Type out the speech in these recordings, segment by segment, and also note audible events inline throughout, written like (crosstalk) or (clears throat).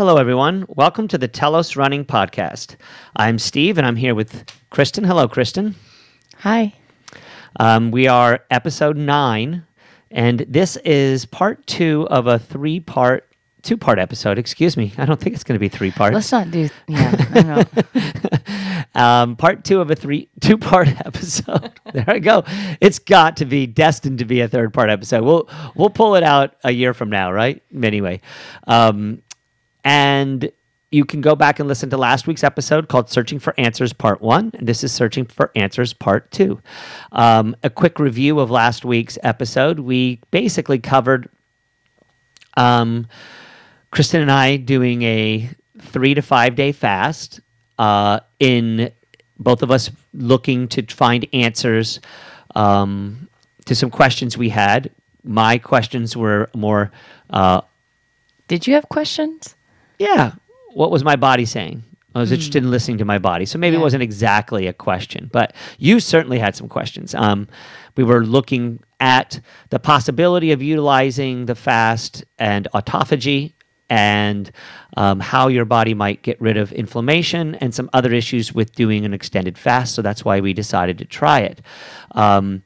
Hello, everyone. Welcome to the Telos Running Podcast. I'm Steve, and I'm here with Kristen. Hello, Kristen. Hi. Um, we are episode nine, and this is part two of a three part, two part episode. Excuse me. I don't think it's going to be three parts. Let's not do. Yeah, I know. (laughs) um, part two of a three two part (laughs) episode. (laughs) there I go. It's got to be destined to be a third part episode. We'll we'll pull it out a year from now, right? Anyway, um, and you can go back and listen to last week's episode called Searching for Answers Part One. And this is Searching for Answers Part Two. Um, a quick review of last week's episode. We basically covered um, Kristen and I doing a three to five day fast uh, in both of us looking to find answers um, to some questions we had. My questions were more, uh, Did you have questions? Yeah, what was my body saying? I was interested in listening to my body. So maybe it wasn't exactly a question, but you certainly had some questions. Um, we were looking at the possibility of utilizing the fast and autophagy and um, how your body might get rid of inflammation and some other issues with doing an extended fast. So that's why we decided to try it. Um,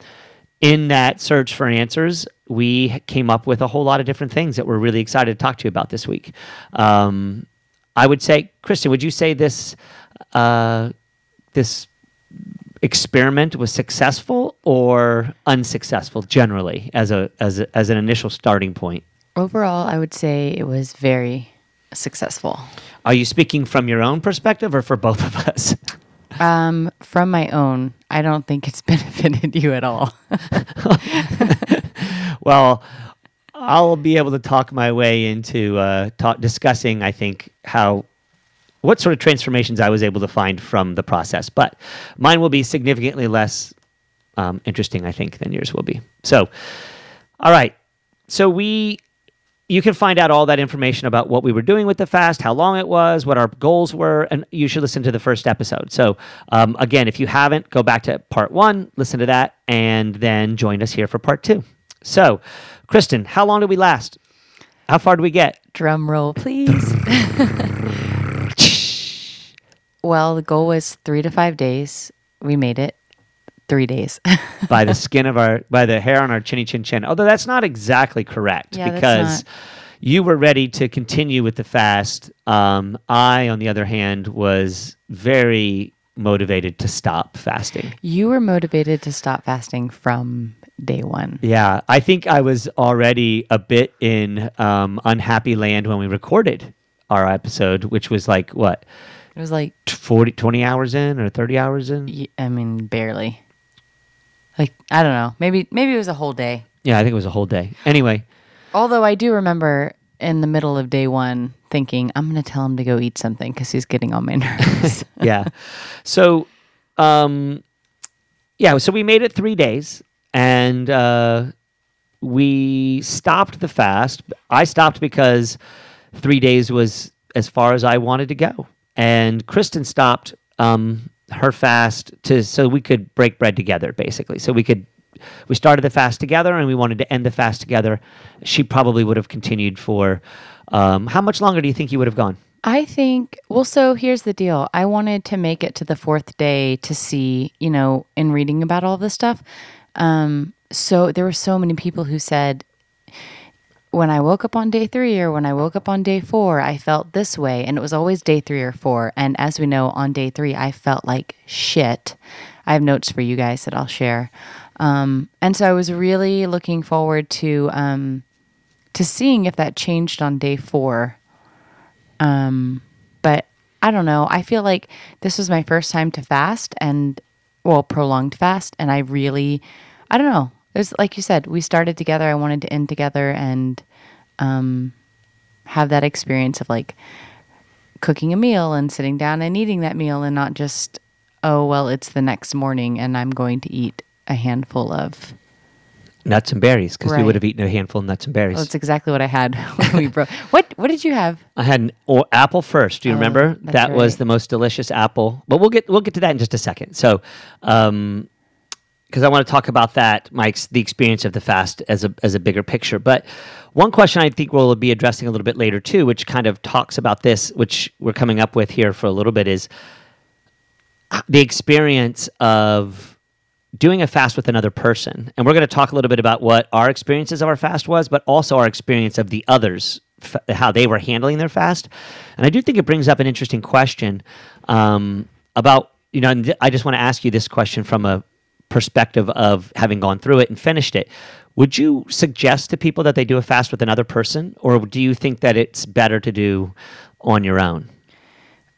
in that search for answers, we came up with a whole lot of different things that we're really excited to talk to you about this week. Um, I would say, Kristen, would you say this uh, this experiment was successful or unsuccessful generally as a as a, as an initial starting point? Overall, I would say it was very successful. Are you speaking from your own perspective or for both of us? (laughs) Um, from my own, I don't think it's (laughs) benefited you at all. (laughs) well, I'll be able to talk my way into uh, discussing. I think how what sort of transformations I was able to find from the process, but mine will be significantly less um, interesting, I think, than yours will be. So, all right. So we you can find out all that information about what we were doing with the fast, how long it was, what our goals were, and you should listen to the first episode. So, um, again, if you haven't, go back to part one, listen to that, and then join us here for part two. So, Kristen, how long did we last? How far did we get? Drum roll, please. (laughs) well, the goal was three to five days. We made it three days. (laughs) by the skin of our, by the hair on our chinny chin chin. Although that's not exactly correct Yeah, because you were ready to continue with the fast. Um, I, on the other hand, was very motivated to stop fasting. you were motivated to stop fasting from day one. Yeah, I think I was already a bit in um, unhappy land when we recorded our episode, which was like what It was like, t- 40, 20 hours in or 30 hours in? I mean, barely. Like, I don't know. Maybe, maybe it was a whole day. Yeah, I think it was a whole day. Anyway, Although I do remember in the middle of day one thinking, I'm going to tell him to go eat something because he's getting on my (laughs) nerves. (laughs) yeah. So, um, yeah, so we made it three days and uh, we stopped the fast. I stopped because three days was as far as I wanted to go. And Kristen stopped um, her fast to so we could break bread together, basically. So we could we started the fast together and we wanted to end the fast together. She probably would have continued for um, how much longer do you think you would have gone? I think, well, so here's the deal. I wanted to make it to the fourth day to see, you know, in reading about all this stuff. Um, so there were so many people who said, when I woke up on day three or when I woke up on day four, I felt this way. And it was always day three or four. And as we know, on day three, I felt like shit. I have notes for you guys that I'll share. Um, and so I was really looking forward to um, to seeing if that changed on day four. Um, but I don't know. I feel like this was my first time to fast and well, prolonged fast, and I really, I don't know. It was like you said, we started together. I wanted to end together and um, have that experience of like cooking a meal and sitting down and eating that meal, and not just oh well, it's the next morning and I'm going to eat a handful of. nuts and berries because we would have eaten a handful of nuts and berries. Well, that's exactly what I had (laughs) when we broke. What What did you have? I had an or apple first. Do you Oh, remember? That was the most delicious apple. But we'll get we'll get to that in just a second. So, um, because I want to talk about that, Mike's the experience of the fast as a as a bigger picture. But one question I think we'll be addressing a little bit later too, which kind of talks about this, which we're coming up with here for a little bit, is the experience of doing a fast with another person. And we're going to talk a little bit about what our experiences of our fast was, but also our experience of the others, f- how they were handling their fast. And I do think it brings up an interesting question um, about, you know, I just want to ask you this question from a perspective of having gone through it and finished it. Would you suggest to people that they do a fast with another person, or do you think that it's better to do on your own?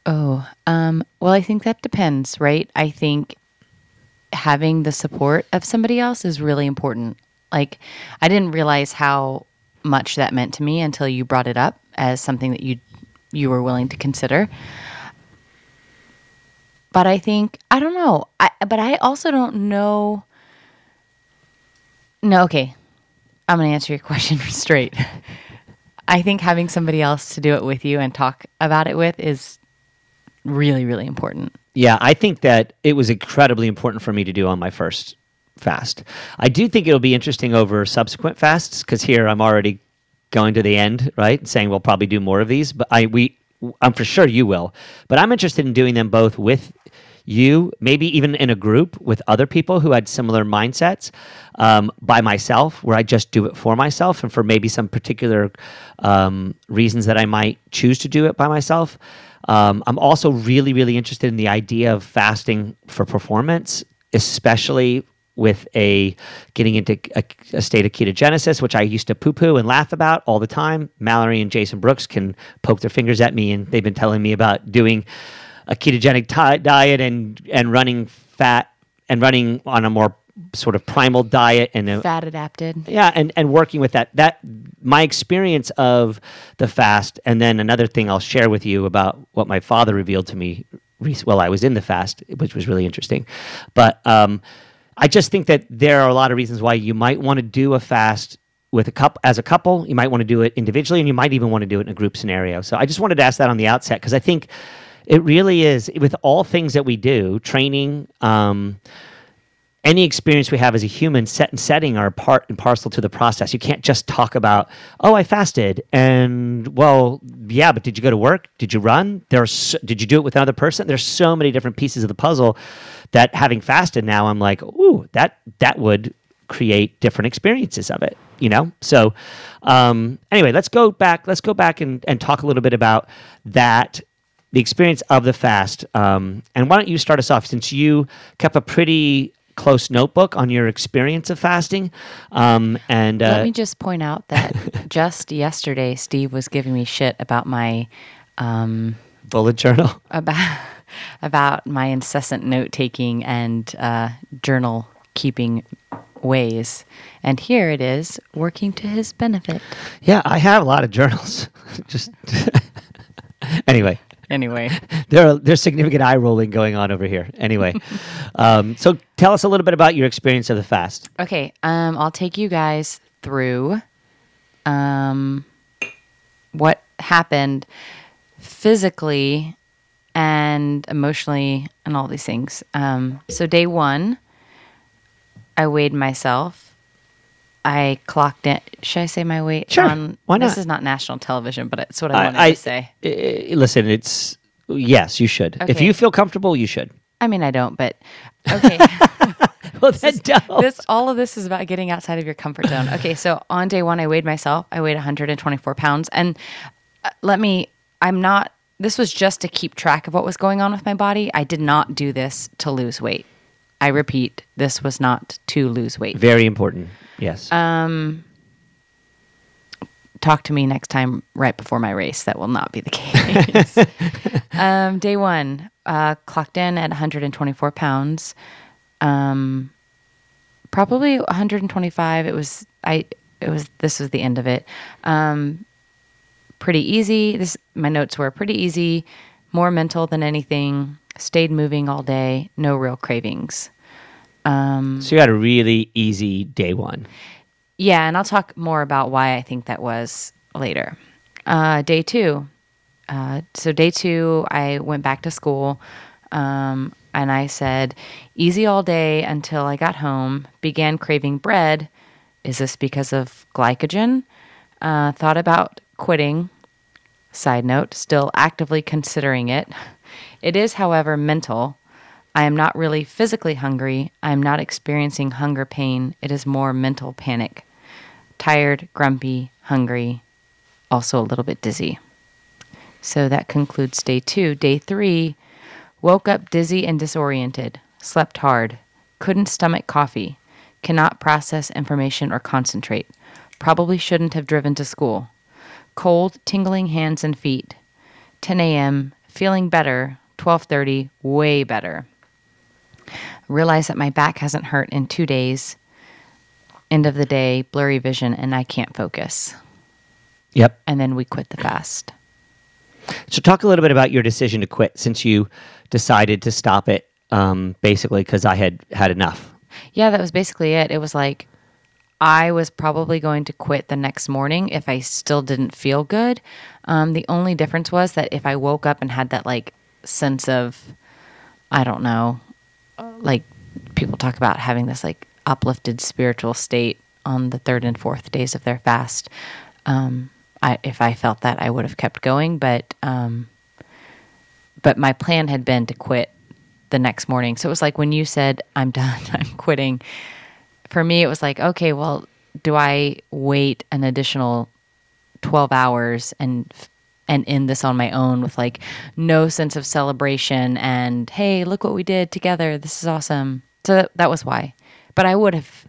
Oh, um, well, I think that depends, right? I think having the support of somebody else is really important. Like, I didn't realize how much that meant to me until you brought it up as something that you you were willing to consider. But I think I don't know. I but I also don't know. No, okay. I'm gonna answer your question (laughs) straight. I think having somebody else to do it with you and talk about it with is really, really important. Yeah, I think that it was incredibly important for me to do on my first fast. I do think it'll be interesting over subsequent fasts because here I'm already going to the end, right? Saying we'll probably do more of these, but I we I'm for sure you will. But I'm interested in doing them both with you, maybe even in a group with other people who had similar mindsets, um, by myself, where I just do it for myself and for maybe some particular um, reasons that I might choose to do it by myself. Um, I'm also really, really interested in the idea of fasting for performance, especially with a getting into a, a, state of ketogenesis, which I used to poo poo and laugh about all the time. Mallory and Jason Brooks can poke their fingers at me, and they've been telling me about doing a ketogenic t- diet and and running fat and running on a more sort of primal diet and a, fat adapted. Yeah, and and working with that that my experience of the fast, and then another thing I'll share with you about what my father revealed to me while I was in the fast, which was really interesting. But um, I just think that there are a lot of reasons why you might want to do a fast with a couple as a couple. You might want to do it individually, and you might even want to do it in a group scenario. So I just wanted to ask that on the outset because I think it really is with all things that we do, training. Um, any experience we have as a human set and setting are part and parcel to the process. You can't just talk about, oh, I fasted, and well, yeah, but did you go to work? Did you run? There's, so, did you do it with another person? There's so many different pieces of the puzzle that having fasted now, I'm like, ooh, that that would create different experiences of it. You know, so um, anyway, let's go back. Let's go back and, and talk a little bit about that the experience of the fast. Um, and why don't you start us off since you kept a pretty close notebook on your experience of fasting. Um, and uh, let me just point out that (laughs) just yesterday, Steve was giving me shit about my um, bullet journal about about my incessant note taking and uh, journal keeping ways. And here it is, working to his benefit. Yeah, I have a lot of journals. (laughs) just (laughs) anyway anyway, there there's significant eye rolling going on over here. Anyway, (laughs) um, so tell us a little bit about your experience of the fast. Okay, um, I'll take you guys through um, what happened physically and emotionally and all these things. Um, so day one, I weighed myself I clocked it. Should I say my weight? Sure. On, Why not? This is not national television, but it's what I, I wanted I, to say. I, listen, it's yes, you should. Okay. If you feel comfortable, you should. I mean, I don't, but (laughs) okay. (laughs) well, then don't. This all of this is about getting outside of your comfort zone. Okay, so on day one, I weighed myself. I weighed 124 pounds, and uh, let me. I'm not. This was just to keep track of what was going on with my body. I did not do this to lose weight. I repeat, this was not to lose weight. Very important. Yes. Um, talk to me next time right before my race. That will not be the (laughs) case. um, day one, uh, clocked in at 124 pounds. Um, probably 125. It was I. It was this was the end of it. Um, pretty easy. This my notes were pretty easy, more mental than anything. Stayed moving all day. No real cravings. Um, so you had a really easy day one. Yeah, and I'll talk more about why I think that was later. Uh, day two. Uh, so day two, I went back to school. Um, and I said, easy all day until I got home, began craving bread. Is this because of glycogen? Uh, thought about quitting. Side note, still actively considering it. It is, however, mental. I am not really physically hungry. I am not experiencing hunger pain. It is more mental panic. Tired, grumpy, hungry, also a little bit dizzy. So that concludes day two. Day three, woke up dizzy and disoriented, slept hard, couldn't stomach coffee, cannot process information or concentrate, probably shouldn't have driven to school, cold, tingling hands and feet. 10 a.m., feeling better, 12:30, way better. Realize that my back hasn't hurt in 2 days. End of the day, blurry vision and I can't focus. Yep. And then we quit the fast. So, talk a little bit about your decision to quit since you decided to stop it, um, basically because I had had enough. Yeah, that was basically it. It was like I was probably going to quit the next morning if I still didn't feel good. Um, the only difference was that if I woke up and had that like sense of, I don't know, like people talk about having this like uplifted spiritual state on the third and fourth days of their fast. Um, I, if I felt that, I would have kept going, but um, but my plan had been to quit the next morning. So it was like when you said, I'm done, (laughs) I'm quitting. For me, it was like, okay, well, do I wait an additional 12 hours and and end this on my own with like no sense of celebration and hey, look what we did together. This is awesome. So that, that was why. But I would have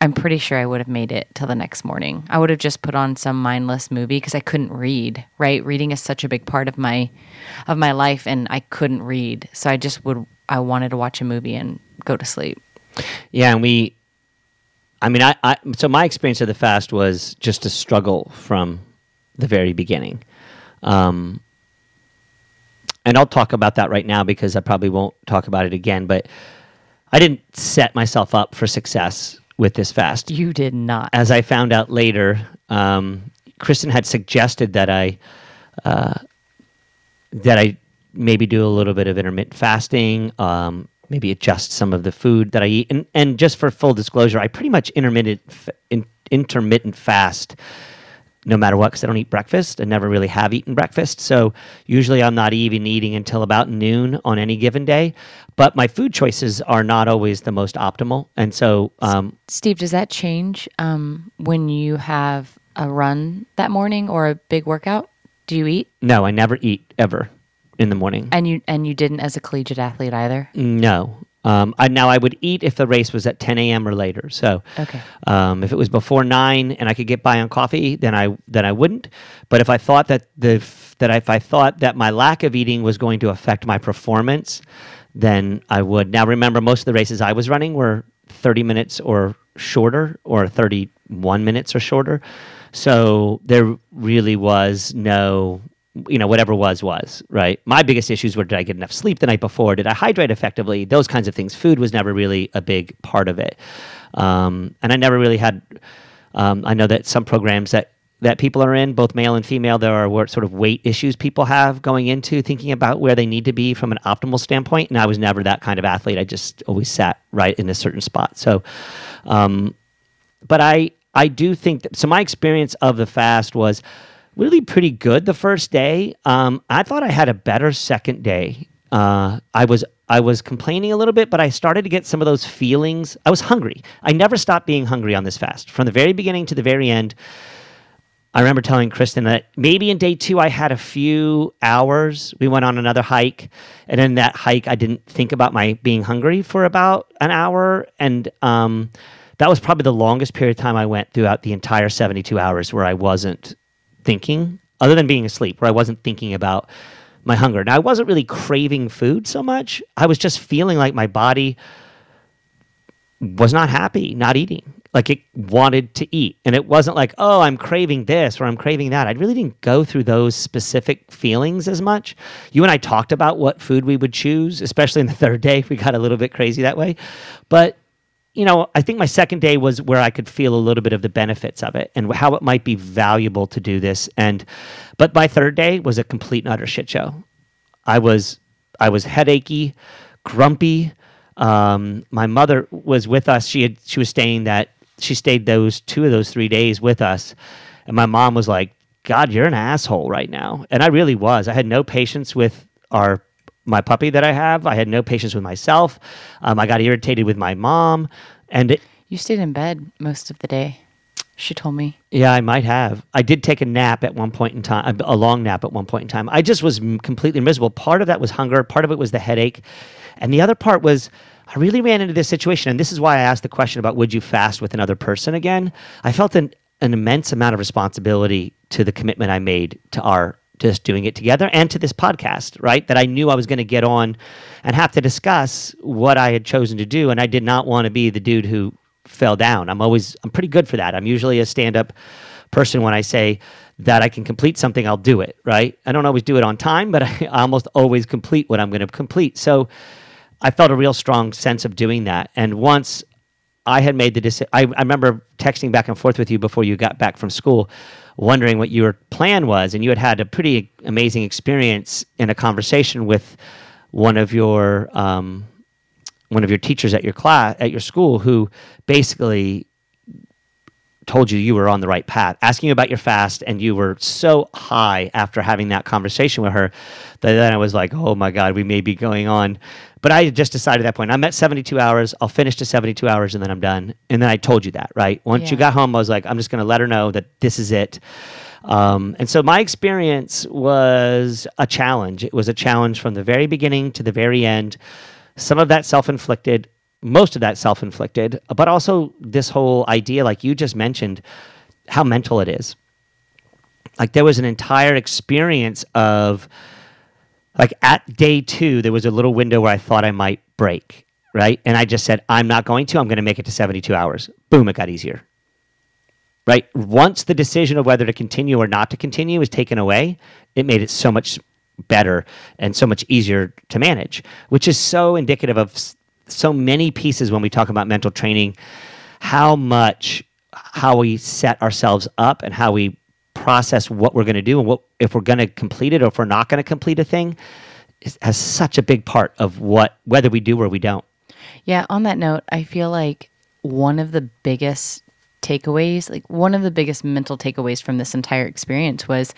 I'm pretty sure I would have made it till the next morning. I would have just put on some mindless movie because I couldn't read. Right, reading is such a big part of my of my life, and I couldn't read. So I just would. I wanted to watch a movie and go to sleep. Yeah, and we. I mean, I, I so my experience of the fast was just a struggle from the very beginning. Um, and I'll talk about that right now because I probably won't talk about it again. But I didn't set myself up for success with this fast. You did not. As I found out later, um, Kristen had suggested that I uh, that I maybe do a little bit of intermittent fasting, um, maybe adjust some of the food that I eat, and and just for full disclosure, I pretty much intermittent in, intermittent fast no matter what because I don't eat breakfast. I never really have eaten breakfast. So usually I'm not even eating until about noon on any given day. But my food choices are not always the most optimal. And so. Um, Steve, does that change um, when you have a run that morning or a big workout? Do you eat? No, I never eat ever in the morning. And you and you didn't as a collegiate athlete either. No, um, I, now I would eat if the race was at 10 a.m. or later. So, okay. um, if it was before nine and I could get by on coffee, then I then I wouldn't. But if I thought that the that if I thought that my lack of eating was going to affect my performance, then I would. Now remember, most of the races I was running were 30 minutes or shorter, or 31 minutes or shorter. So there really was no you know, whatever was, was, right? My biggest issues were did I get enough sleep the night before? Did I hydrate effectively? Those kinds of things. Food was never really a big part of it. Um, and I never really had, um, I know that some programs that, that people are in, both male and female, there are sort of weight issues people have going into thinking about where they need to be from an optimal standpoint. And I was never that kind of athlete. I just always sat right in a certain spot. So, um, but I, I do think that, so my experience of the fast was, really pretty good the first day. Um, I thought I had a better second day. Uh, I was I was complaining a little bit, but I started to get some of those feelings. I was hungry. I never stopped being hungry on this fast from the very beginning to the very end. I remember telling Kristen that maybe in day two I had a few hours. We went on another hike, and in that hike I didn't think about my being hungry for about an hour, and um, that was probably the longest period of time I went throughout the entire seventy-two hours where I wasn't thinking other than being asleep, where I wasn't thinking about my hunger. Now, I wasn't really craving food so much. I was just feeling like my body was not happy not eating. Like it wanted to eat. And it wasn't like, oh, I'm craving this or I'm craving that. I really didn't go through those specific feelings as much. You and I talked about what food we would choose, especially in the (laughs) third day. We got a little bit crazy that way. But you know, I think my second day was where I could feel a little bit of the benefits of it and how it might be valuable to do this. And, but my third day was a complete and utter shit show. I was, I was headachy, grumpy. Um, my mother was with us. She had she was staying that she stayed those two of those three days with us, and my mom was like, "God, you're an asshole right now," and I really was. I had no patience with our my puppy that I have. I had no patience with myself. Um, I got irritated with my mom, and it, You stayed in bed most of the day. She told me. yeah, I might have. I did take a nap at one point in time, a long nap at one point in time. I just was m- completely miserable. Part of that was hunger. Part of it was the headache, and the other part was I really ran into this situation, and this is why I asked the question about would you fast with another person again. I felt an, an immense amount of responsibility to the commitment I made to our just doing it together and to this podcast, right? That I knew I was going to get on and have to discuss what I had chosen to do, and I did not want to be the dude who fell down. I'm always I'm pretty good for that. I'm usually a stand-up person when I say that I can complete something, I'll do it, right? I don't always do it on time, but (laughs) I, almost always complete what I'm going to complete. So I felt a real strong sense of doing that. And once I had made the decision, I remember texting back and forth with you before you got back from school, wondering what your plan was. And you had had a pretty amazing experience in a conversation with one of your um, one of your teachers at your class at your school who basically told you you were on the right path, asking about your fast, and you were so high after having that conversation with her that then I was like, oh my God, we may be going on. But I just decided at that point, I'm at 72 hours, I'll finish to 72 hours, and then I'm done. And then I told you that, right? Once you got home, I was like, I'm just going to let her know that this is it. Um, and so my experience was a challenge. It was a challenge from the very beginning to the very end. Some of that self inflicted, most of that self inflicted, but also this whole idea, like you just mentioned, how mental it is. Like there was an entire experience of, like at day two, there was a little window where I thought I might break, right? And I just said, I'm not going to, I'm going to make it to 72 hours. Boom, it got easier right? Once the decision of whether to continue or not to continue is taken away, it made it so much better and so much easier to manage, which is so indicative of so many pieces when we talk about mental training, how much how we set ourselves up and how we process what we're going to do and what if we're going to complete it or if we're not going to complete a thing is, has such a big part of what whether we do or we don't. Yeah, on that note, I feel like one of the biggest takeaways, like one of the biggest mental takeaways from this entire experience was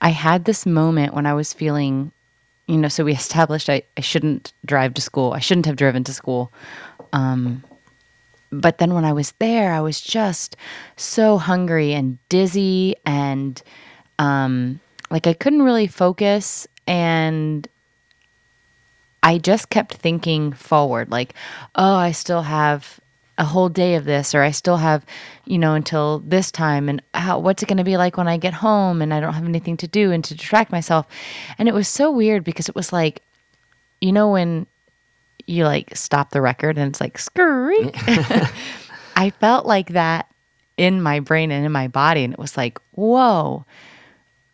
I had this moment when I was feeling, you know, so we established I, I shouldn't drive to school. I shouldn't have driven to school. Um, but then when I was there, I was just so hungry and dizzy and um, like I couldn't really focus and I just kept thinking forward, like, oh, I still have a whole day of this, or I still have, you know, until this time, and how, what's it going to be like when I get home and I don't have anything to do and to distract myself. And it was so weird because it was like, you know, when you like stop the record and it's like screek. (laughs) (laughs) I felt like that in my brain and in my body, and it was like, whoa.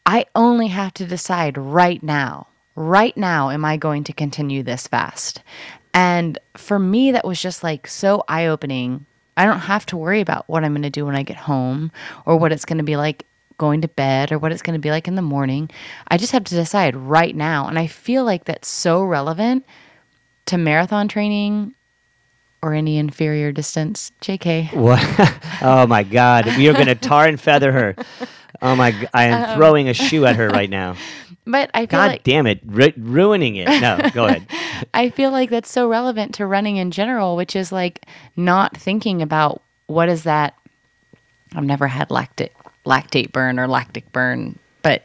I only have to decide right now. Right now, am I going to continue this fast? And for me, that was just like so eye opening. I don't have to worry about what I'm going to do when I get home or what it's going to be like going to bed or what it's going to be like in the morning. I just have to decide right now. And I feel like that's so relevant to marathon training or any inferior distance. JK. What? (laughs) oh my God! We are going to tar and feather her. (laughs) Oh my! g- I am um, throwing a shoe at her (laughs) right now. But I feel God like damn it! Ru- ruining it. No, go ahead. (laughs) I feel like that's so relevant to running in general, which is like not thinking about what is that. I've never had lactate lactate burn or lactic burn, but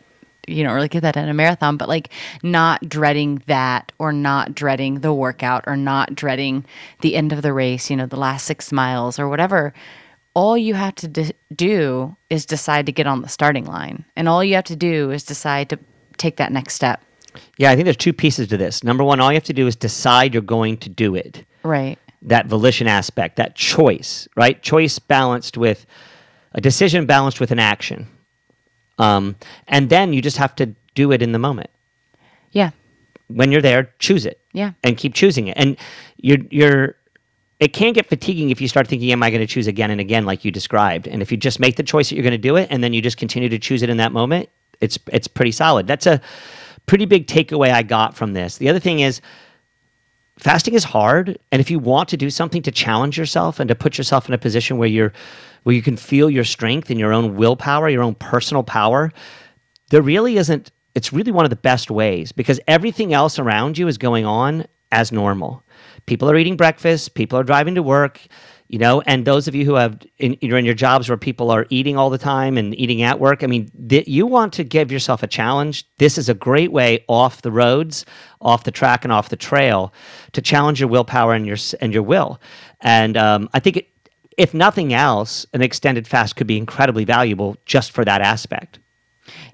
you don't really get that in a marathon. But like not dreading that, or not dreading the workout, or not dreading the end of the race. You know, the last six miles or whatever. All you have to d- do is decide to get on the starting line, and all you have to do is decide to take that next step. Yeah, I think there's two pieces to this. Number one, all you have to do is decide you're going to do it. Right. That volition aspect, that choice, right? Choice balanced with a decision balanced with an action. Um, and then you just have to do it in the moment. Yeah. When you're there, choose it. Yeah. and keep choosing it. And you're you're it can get fatiguing if you start thinking, "Am I going to choose again and again?" Like you described. And if you just make the choice that you're going to do it, and then you just continue to choose it in that moment, it's it's pretty solid. That's a pretty big takeaway I got from this. The other thing is, fasting is hard and if you want to do something to challenge yourself and to put yourself in a position where you're where you can feel your strength and your own willpower your own personal power there really isn't it's really one of the best ways because everything else around you is going on as normal people are eating breakfast people are driving to work you know and those of you who have in, you're in your jobs where people are eating all the time and eating at work i mean th- you want to give yourself a challenge. This is a great way off the roads off the track and off the trail to challenge your willpower and your and your will. And um, i think it, if nothing else an extended fast could be incredibly valuable just for that aspect.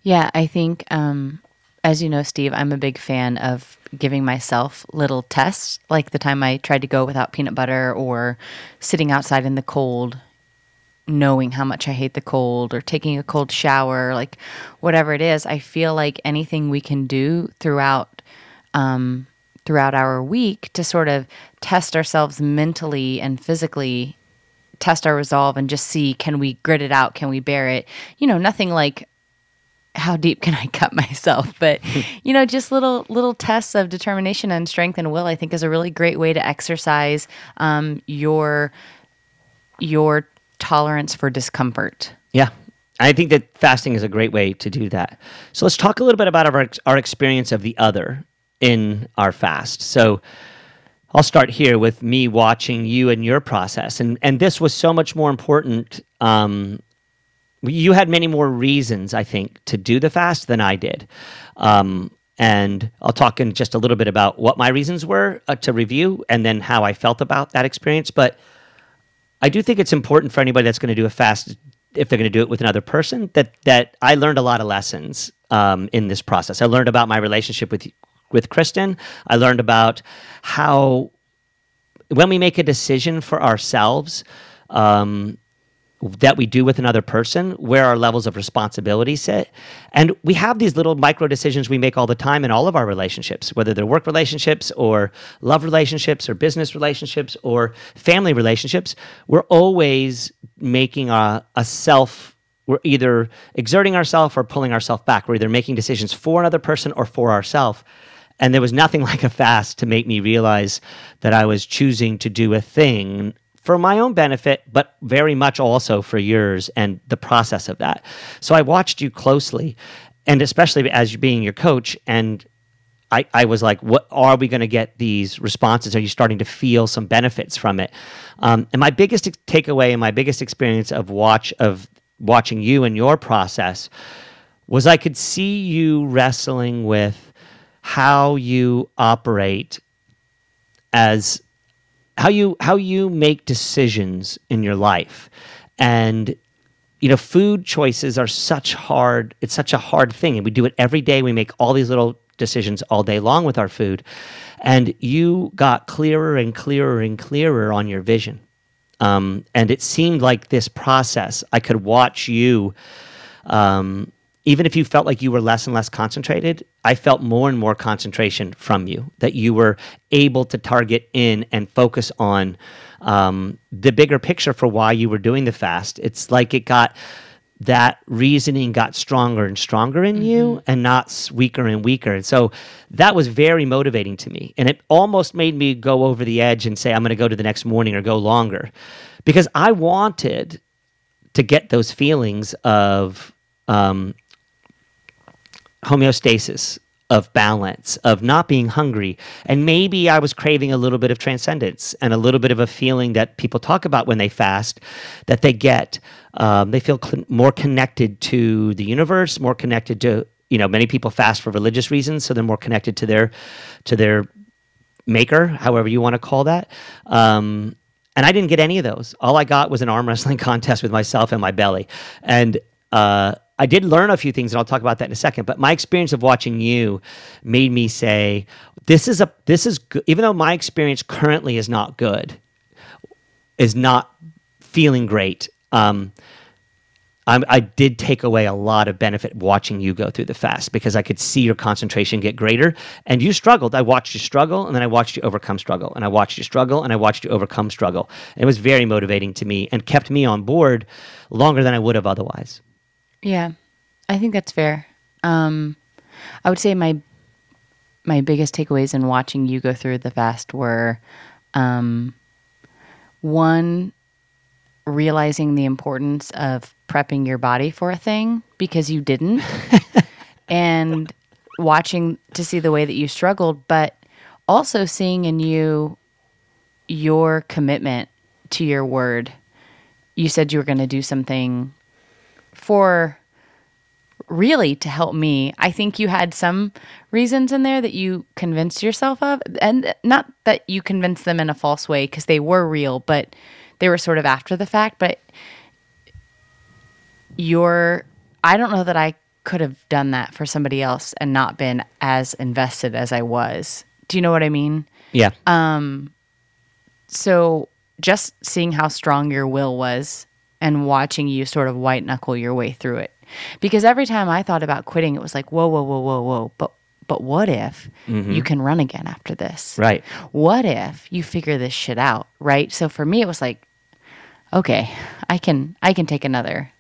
Yeah, I think, um, as you know, Steve, I'm a big fan of giving myself little tests, like the time I tried to go without peanut butter or sitting outside in the cold, knowing how much I hate the cold or taking a cold shower, like whatever it is. I feel like anything we can do throughout. Um, throughout our week to sort of test ourselves mentally and physically test our resolve and just see can we grit it out can we bear it you know nothing like how deep can I cut (laughs) myself? But (laughs) you know, just little little tests of determination and strength and will, I think, is a really great way to exercise um, your your tolerance for discomfort. Yeah. I think that fasting is a great way to do that. So let's talk a little bit about our, our experience of the other in our fast. So I'll start here with me watching you and your process. And, and this was so much more important. Um, you had many more reasons, I think, to do the fast than I did. Um, and I'll talk in just a little bit about what my reasons were uh, to review and then how I felt about that experience. But I do think it's important for anybody that's going to do a fast, if they're going to do it with another person, that that I learned a lot of lessons um, in this process. I learned about my relationship with with Kristen. I learned about how when we make a decision for ourselves. Um, that we do with another person, where our levels of responsibility sit. And we have these little micro decisions we make all the time in all of our relationships, whether they're work relationships or love relationships or business relationships or family relationships. We're always making a, a self, we're either exerting ourselves or pulling ourselves back. We're either making decisions for another person or for ourselves. And there was nothing (laughs) like a fast to make me realize that I was choosing to do a thing for my own benefit, but very much also for yours and the process of that. So I watched you closely, and especially as you being your coach, and I, I was like, what are we going to get these responses? Are you starting to feel some benefits from it? Um, and my biggest takeaway and my biggest experience of watch of watching you and your process was I could see you wrestling with how you operate as how you how you make decisions in your life. And you know food choices are such hard it's such a hard thing. And we do it every day. We make all these little decisions all day long with our food. And you got clearer and clearer and clearer on your vision. Um, and it seemed like this process i could watch you um, even if you felt like you were less and less concentrated, I felt more and more concentration from you, that you were able to target in and focus on um, the bigger picture for why you were doing the fast. It's like it got that reasoning got stronger and stronger in mm-hmm. you and not weaker and weaker. And so that was very motivating to me. And it almost made me go over the edge and say, I'm going to go to the next morning or go longer because I wanted to get those feelings of um, homeostasis of balance, of not being hungry. And maybe I was craving a little bit of transcendence and a little bit of a feeling that people talk about when they fast that they get. Um, they feel cl- more connected to the universe, more connected to, you know, many people fast for religious reasons, so they're more connected to their, to their maker, however you want to call that. Um, and I didn't get any of those. All I got was an arm wrestling (laughs) contest with myself and my belly. And, uh, I did learn a few things, and I'll talk about that in a second. But my experience of watching you made me say, "This is a this is good." Even though my experience currently is not good, is not feeling great. Um, I'm, i did take away a lot of benefit watching you go through the fast because I could see your concentration get greater. And you struggled. I watched you struggle, and then I watched you overcome struggle, and I watched you struggle, and I watched you overcome struggle. And it was very motivating to me and kept me on board longer than I would have otherwise. Yeah, I think that's fair. Um, I would say my my biggest takeaways in watching you go through the fast were um, one realizing the importance of prepping your body for a thing because you didn't (laughs) and watching to see the way that you struggled but also seeing in you your commitment to your word you said you were going to do something for really to help me. I think you had some reasons in there that you convinced yourself of, and not that you convinced them in a false way because they were real, but they were sort of after the fact. But your, I don't know that I could have done that for somebody else and not been as invested as I was. Do you know what I mean? Yeah. Um, So just seeing how strong your will was and watching you sort of white knuckle your way through it. Because every time I thought about quitting, it was like, whoa, whoa, whoa, whoa, whoa. But but what if you can run again after this? Right. What if you figure this shit out? Right. So for me it was like, okay, I can I can take another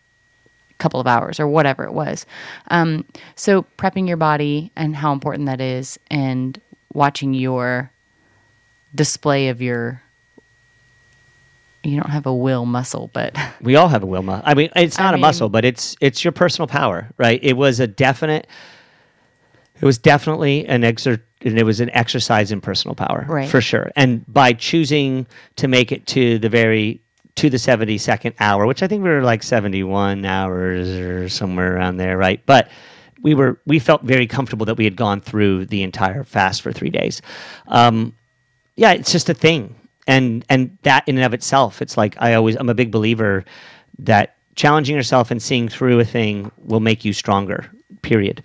couple of hours or whatever it was. Um, so prepping your body and how important that is and watching your display of your you don't have a will muscle, but (laughs) We all have a will muscle. I mean, it's not a mean- muscle, but it's it's your personal power, right? It was a definite. It was definitely an exert, and it was an exercise in personal power, Right. for sure. And by choosing to make it to the very to the seventy second hour, which I think we were like seventy one hours or somewhere around there, right? But we were we felt very comfortable that we had gone through the entire fast for three days. Um, yeah, it's just a thing. And and that in and of itself, it's like I always I'm a big believer that challenging yourself and seeing through a thing will make you stronger. Period.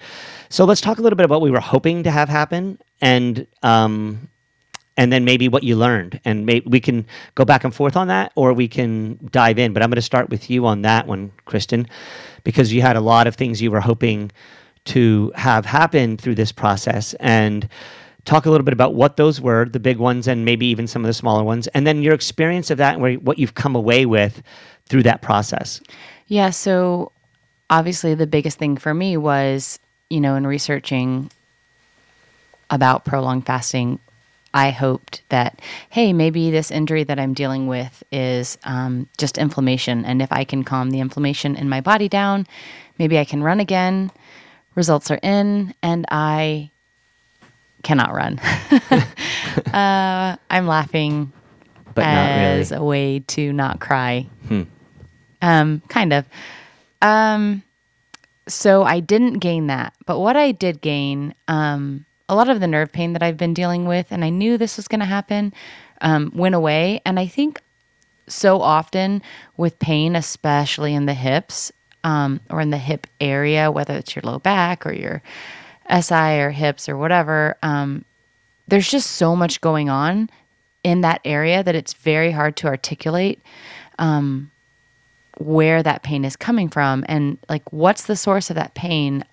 So let's talk a little bit about what we were hoping to have happen and um and then maybe what you learned and may, we can go back and forth on that or we can dive in but i'm going to start with you on that one kristen because you had a lot of things you were hoping to have happen through this process and talk a little bit about what those were the big ones and maybe even some of the smaller ones and then your experience of that and what you've come away with through that process Yeah, so obviously the biggest thing for me was, you know, in researching about prolonged fasting, I hoped that, hey, maybe this injury that I'm dealing with is um, just inflammation. And if I can calm the inflammation in my body down, maybe I can run again. Results are in, and I cannot run. (laughs) uh, I'm laughing but not really as a way to not cry. Um, kind of. Um, so I didn't gain that, but what I did gain, um, a lot of the nerve pain that I've been dealing with, and I knew this was going to happen, um, went away. And I think so often with pain, especially in the hips um, or in the hip area, whether it's your low back or your SI or hips or whatever, um, there's just so much going on in that area that it's very hard to articulate um, where that pain is coming from and like what's the source of that pain.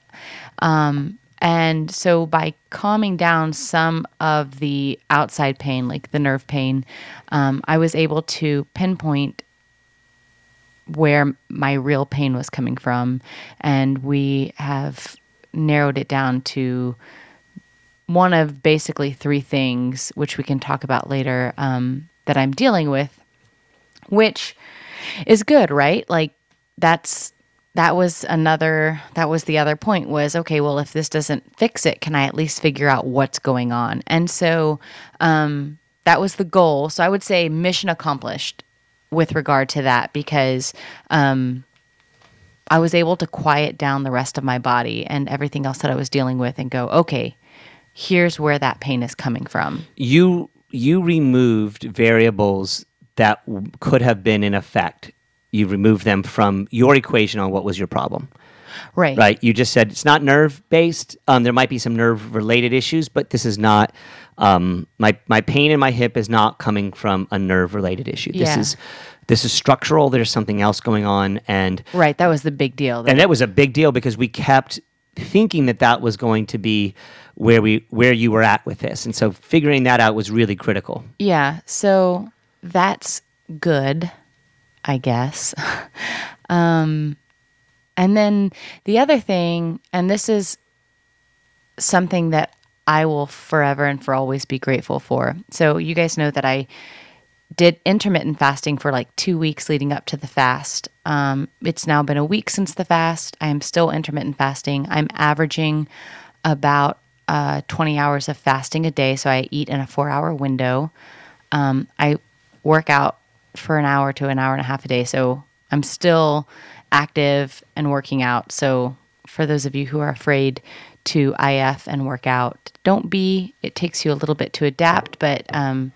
Um, and so by calming down some of the outside pain, like the nerve pain, um, I was able to pinpoint where my real pain was coming from. And we have narrowed it down to one of basically three things, which we can talk about later, um, that I'm dealing with, which is good, right? Like that's that was another that was the other point was okay well if this doesn't fix it can i at least figure out what's going on and so um that was the goal so i would say mission accomplished with regard to that because um i was able to quiet down the rest of my body and everything else that i was dealing with and go okay here's where that pain is coming from. You you removed variables that w- could have been in effect. You removed them from your equation on what was your problem. Right. Right? You just said it's not nerve based um, there might be some nerve related issues but this is not um, my my pain in my hip is not coming from a nerve related issue. This Yeah. is this is structural there's something else going on and right that was the big deal and that was a big deal because we kept thinking that that was going to be where we where you were at with this and so figuring that out was really critical Yeah, so that's good, I guess. (laughs) um, and then the other thing, and this is something that I will forever and for always be grateful for. So, you guys know that I did intermittent fasting for like two weeks leading up to the fast. Um, it's now been a week since the fast. I am still intermittent fasting. I'm averaging about uh, 20 hours of fasting a day. So I eat in a four hour window. Um, I work out for an hour to an hour and a half a day. So I'm still active and working out. So for those of you who are afraid to IF and work out, don't be. It takes you a little bit to adapt, but um,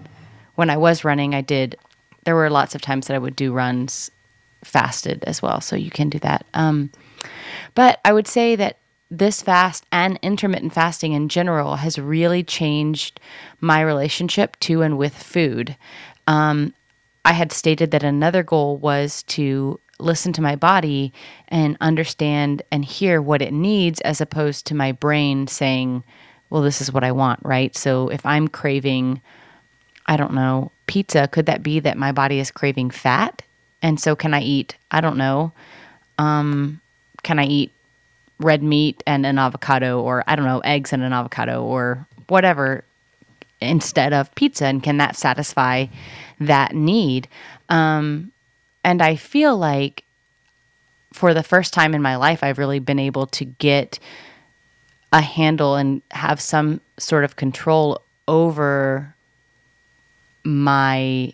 when I was running, I did. There were lots of times that I would do runs fasted as well, so you can do that. Um, but I would say that this fast and intermittent fasting in general has really changed my relationship to and with food. Um, I had stated that another goal was to listen to my body and understand and hear what it needs as opposed to my brain saying, well, this is what I want, right? So if I'm craving, I don't know, pizza, could that be that my body is craving fat? And so can I eat, I don't know, um, can I eat red meat and an avocado or I don't know, eggs and an avocado or whatever instead of pizza and can that satisfy that need? Um, and I feel like for the first time in my life, I've really been able to get a handle and have some sort of control over my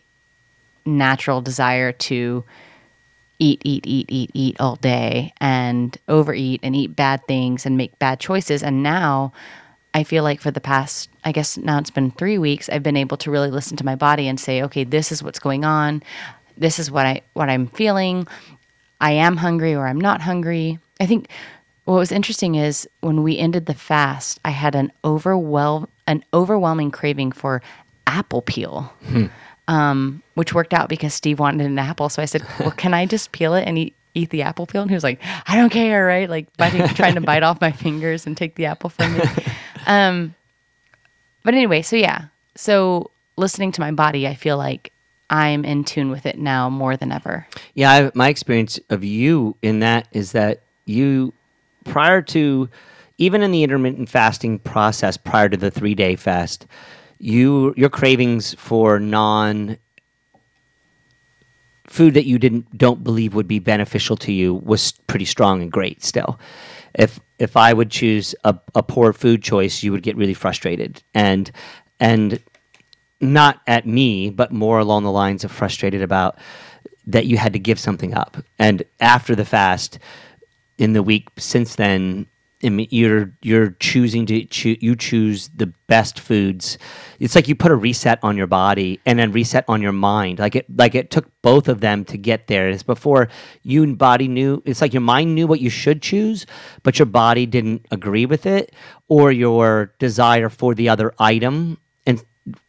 natural desire to eat, eat, eat, eat, eat all day and overeat and eat bad things and make bad choices. And now I feel like for the past, I guess now it's been three weeks, I've been able to really listen to my body and say, okay, this is what's going on. This is what I what I'm feeling. I am hungry or I'm not hungry. I think what was interesting is when we ended the fast, I had an overwhelm an overwhelming craving for apple peel. Hmm um, which worked out because Steve wanted an apple. So I said, "Well, (laughs) can I just peel it and eat eat the apple peel?" And he was like, "I don't care, right?" Like biting, (laughs) trying to bite off my fingers and take the apple from me. (laughs) Um, but anyway, so yeah, so listening to my body, I feel like I'm in tune with it now more than ever. Yeah, I, my experience of you in that is that you prior to even in the intermittent fasting process prior to the three day fast you your cravings for non food that you didn't don't believe would be beneficial to you was pretty strong and great still. If if i would choose a, a poor food choice you would get really frustrated. And and not at me but more along the lines of frustrated about that you had to give something up. And after the fast in the week since then you're you're choosing to cho- you choose the best foods. It's like you put a reset on your body and then reset on your mind. Like it like it took both of them to get there. It's before you and body knew. It's like your mind knew what you should choose, but your body didn't agree with it, or your desire for the other item and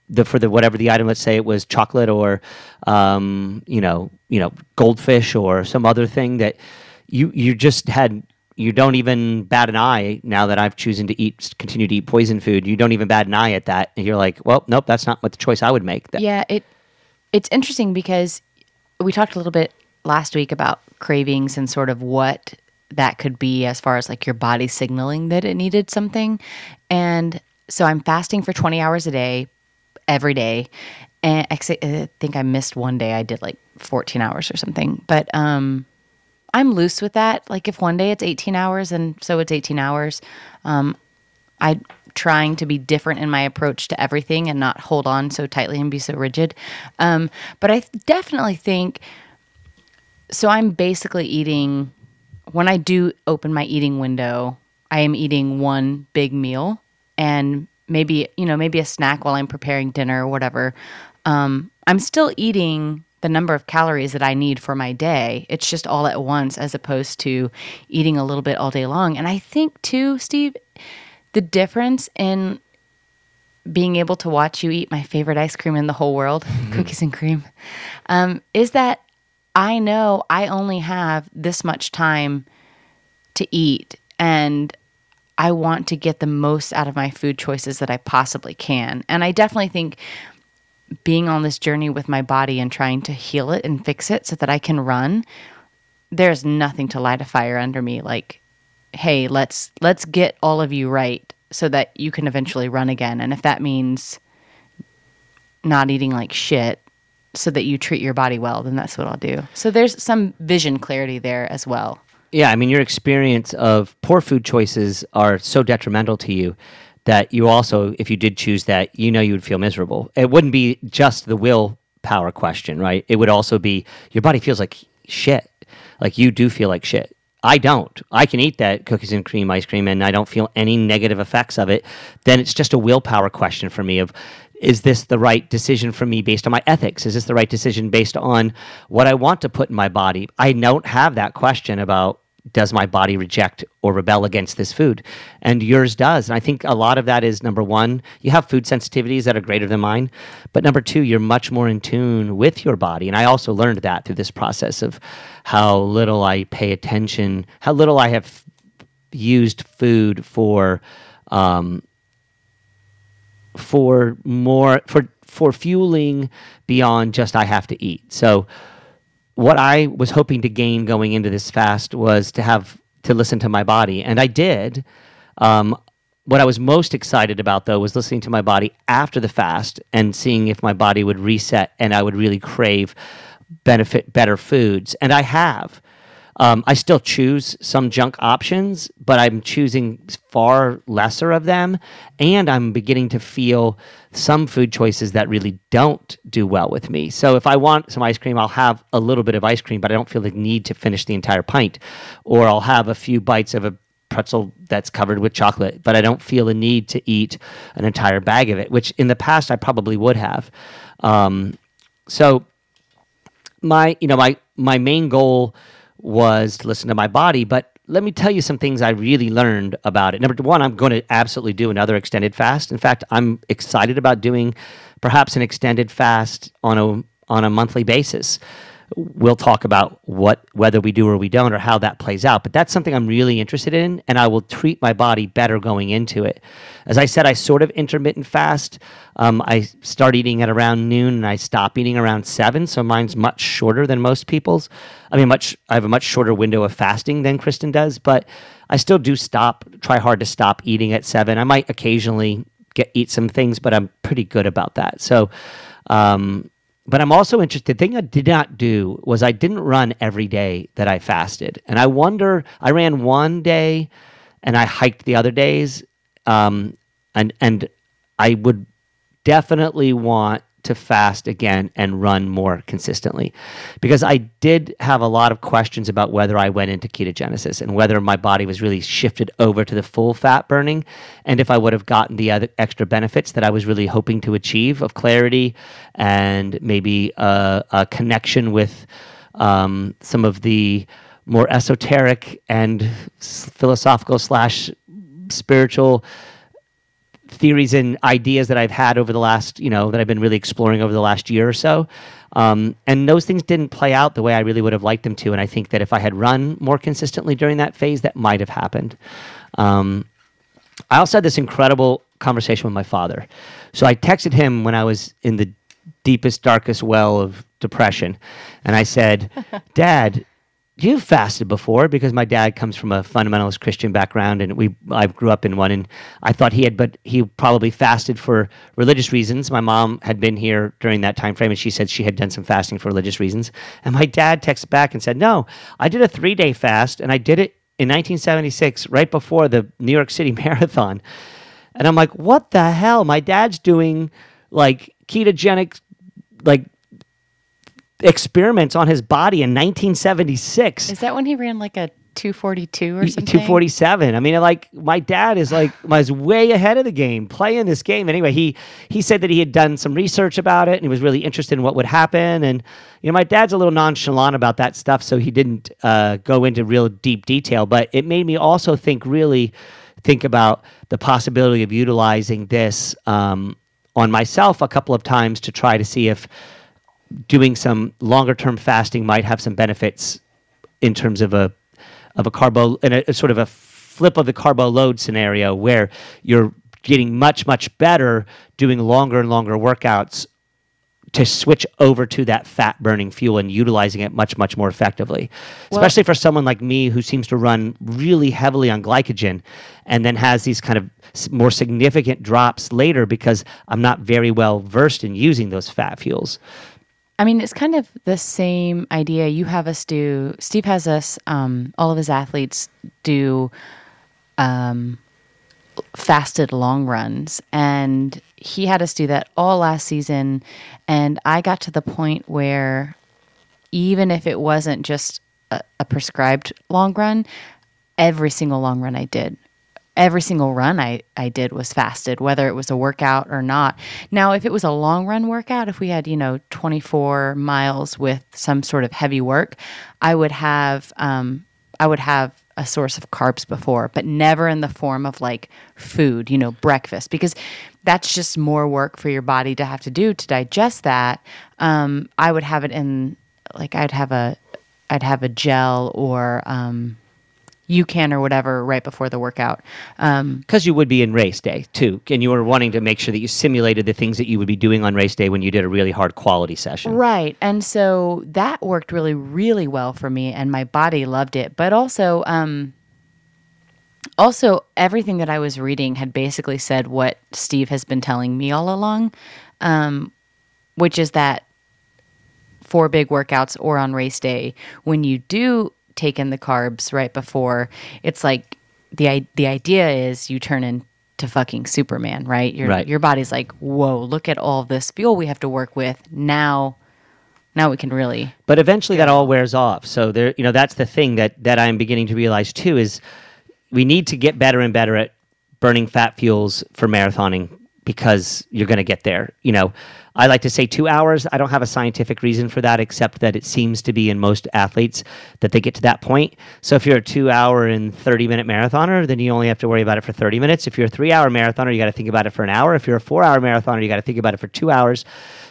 the for the whatever the item. Let's say it was chocolate or um, you know you know goldfish or some other thing that you you just had you don't even bat an eye now that I've chosen to eat, continue to eat poison food. You don't even bat an eye at that. And you're like, well, nope, that's not what the choice I would make. That- yeah, it it's interesting because we talked a little bit last week about cravings and sort of what that could be as far as like your body signaling that it needed something. And so I'm fasting for 20 hours a day, every day. And I think I missed one day. I did like 14 hours or something. But um, I'm loose with that. Like if one day it's 18 hours and so it's 18 hours. Um, I trying to be different in my approach to everything and not hold on so tightly and be so rigid. Um, but I definitely think so. I'm basically eating when I do open my eating window. I am eating one big meal and maybe you know maybe a snack while I'm preparing dinner or whatever. Um, I'm still eating the number of calories that I need for my day. It's just all at once as opposed to eating a little bit all day long. And I think, too, Steve, the difference in being able to watch you eat my favorite ice cream in the whole world, (laughs) mm-hmm. cookies and cream, um, is that I know I only have this much time to eat. And I want to get the most out of my food choices that I possibly can. And I definitely think being on this journey with my body and trying to heal it and fix it so that I can run, there's nothing to light a fire under me like, hey, let's let's get all of you right so that you can eventually run again. And if that means not eating like shit so that you treat your body well, then that's what I'll do. So there's some vision clarity there as well. Yeah, I mean, your experience of poor food choices are so detrimental to you that you also, if you did choose that, you know you would feel miserable. It wouldn't be just the willpower question, right? It would also be your body feels like shit. Like you do feel like shit. I don't. I can eat that cookies and cream ice cream and I don't feel any negative effects of it. Then it's just a willpower question for me of is this the right decision for me based on my ethics? Is this the right decision based on what I want to put in my body? I don't have that question about does my body reject or rebel against this food? And yours does. And I think a lot of that is number one, you have food sensitivities that are greater than mine. But number two, you're much more in tune with your body. And I also learned that through this process of how little I pay attention, how little I have used food for. Um, for more for for fueling beyond just I have to eat. So what I was hoping to gain going into this fast was to have to listen to my body, and I did. Um, what I was most excited about, though, was listening to my body after the fast and seeing if my body would reset and I would really crave benefit better foods, and I have. Um, I still choose some junk options, but I'm choosing far lesser of them. And I'm beginning to feel some food choices that really don't do well with me. So if I want some ice cream, I'll have a little bit of ice cream, but I don't feel the need to finish the entire pint. Or I'll have a few bites of a pretzel that's covered with chocolate, but I don't feel the need to eat an entire bag of it, which in the past I probably would have. Um, so my, you know, my my main goal was to listen to my body. But let me tell you some things I really learned about it. Number one, I'm going to absolutely do another extended fast. In fact, I'm excited about doing perhaps an extended fast on a on a monthly basis we'll talk about what whether we do or we don't or how that plays out. But that's something i'm really interested in and i will treat my body better going into it. As i said i sort of intermittent fast. Um, i start eating at around noon and i stop eating around seven so mine's much shorter than most people's. I mean much i have a much shorter window of fasting than kristen does but i still do stop try hard to stop eating at seven. I might occasionally get eat some things but i'm pretty good about that. So um, but I'm also interested. The thing I did not do was I didn't run every day that I fasted, and I wonder. I ran one day, and I hiked the other days, um, and and I would definitely want to fast again and run more consistently. Because I did have a lot of questions about whether I went into ketogenesis and whether my body was really shifted over to the full fat burning and if I would have gotten the other extra benefits that I was really hoping to achieve of clarity and maybe a, a connection with um, some of the more esoteric and philosophical slash spiritual theories and ideas that I've had over the last, you know, that I've been really exploring over the last year or so. Um, and those things didn't play out the way I really would have liked them to. And I think that if I had run more consistently during that phase, that might have happened. Um, I also had this incredible conversation with my father. So I texted him when I was in the deepest, darkest well of depression. And I said, (laughs) Dad, you've fasted before because my dad comes from a fundamentalist Christian background, and we I grew up in one, and I thought he had, but he probably fasted for religious reasons. My mom had been here during that time frame, and she said she had done some fasting for religious reasons. And my dad texted back and said, "No, I did a three day fast, and I did it in 1976, right before the New York City (laughs) Marathon." And I'm like, "What the hell? My dad's doing like ketogenic." like experiments on his body in 1976. Is that when he ran like a 242 or something? 247. I mean, like my dad is like was way ahead of the game playing this game. Anyway, he he said that he had done some research about it and he was really interested in what would happen. And you know, my dad's a little nonchalant about that stuff, so he didn't uh, go into real deep detail. But it made me also think really think about the possibility of utilizing this um, on myself a couple of times to try to see if doing some longer term fasting might have some benefits in terms of a of a carbo and a, a, sort of a flip of the carbo load scenario where you're getting much much better doing longer and longer workouts to switch over to that fat burning fuel and utilizing it much much more effectively. Well- especially for someone like me who seems to run really heavily on glycogen and then has these kind of more significant drops later because i'm not very well versed in using those fat fuels I mean, it's kind of the same idea. You have us do, Steve has us, um, all of his athletes do um, fasted long runs. And he had us do that all last season. And I got to the point where even if it wasn't just a, a prescribed long run, every single long run I did, every single run I, I did was fasted, whether it was a workout or not. Now, if it was a long run workout, if we had, you know, 24 miles with some sort of heavy work, I would have, um, I would have a source of carbs before, but never in the form of like food, you know, breakfast, because that's just more work for your body to have to do to digest that. Um, I would have it in, like, I'd have a, I'd have a gel or, um, UCAN or whatever right before the workout. Um, because you would be in race day too and you were wanting to make sure that you simulated the things that you would be doing on race day when you did a really hard quality session right. And so that worked really, really well for me and my body loved it. But also, um, also everything that I was reading had basically said what Steve has been telling me all along, um, which is that for big workouts or on race day, when you do take in the carbs right before, it's like the the idea is you turn into fucking Superman, right? Your Right. your body's like, whoa, look at all this fuel we have to work with now. Now we can really but eventually that all wears off so there you know that's the thing that that i'm beginning to realize too is we need to get better and better at burning fat fuels for marathoning because you're going to get there you know i like to say two hours. I don't have a scientific reason for that except that it seems to be in most athletes that they get to that point. So if you're a two hour and 30 minute marathoner then you only have to worry about it for 30 minutes. If you're a three hour marathoner you got to think about it for an hour. If you're a four hour marathoner you got to think about it for two hours.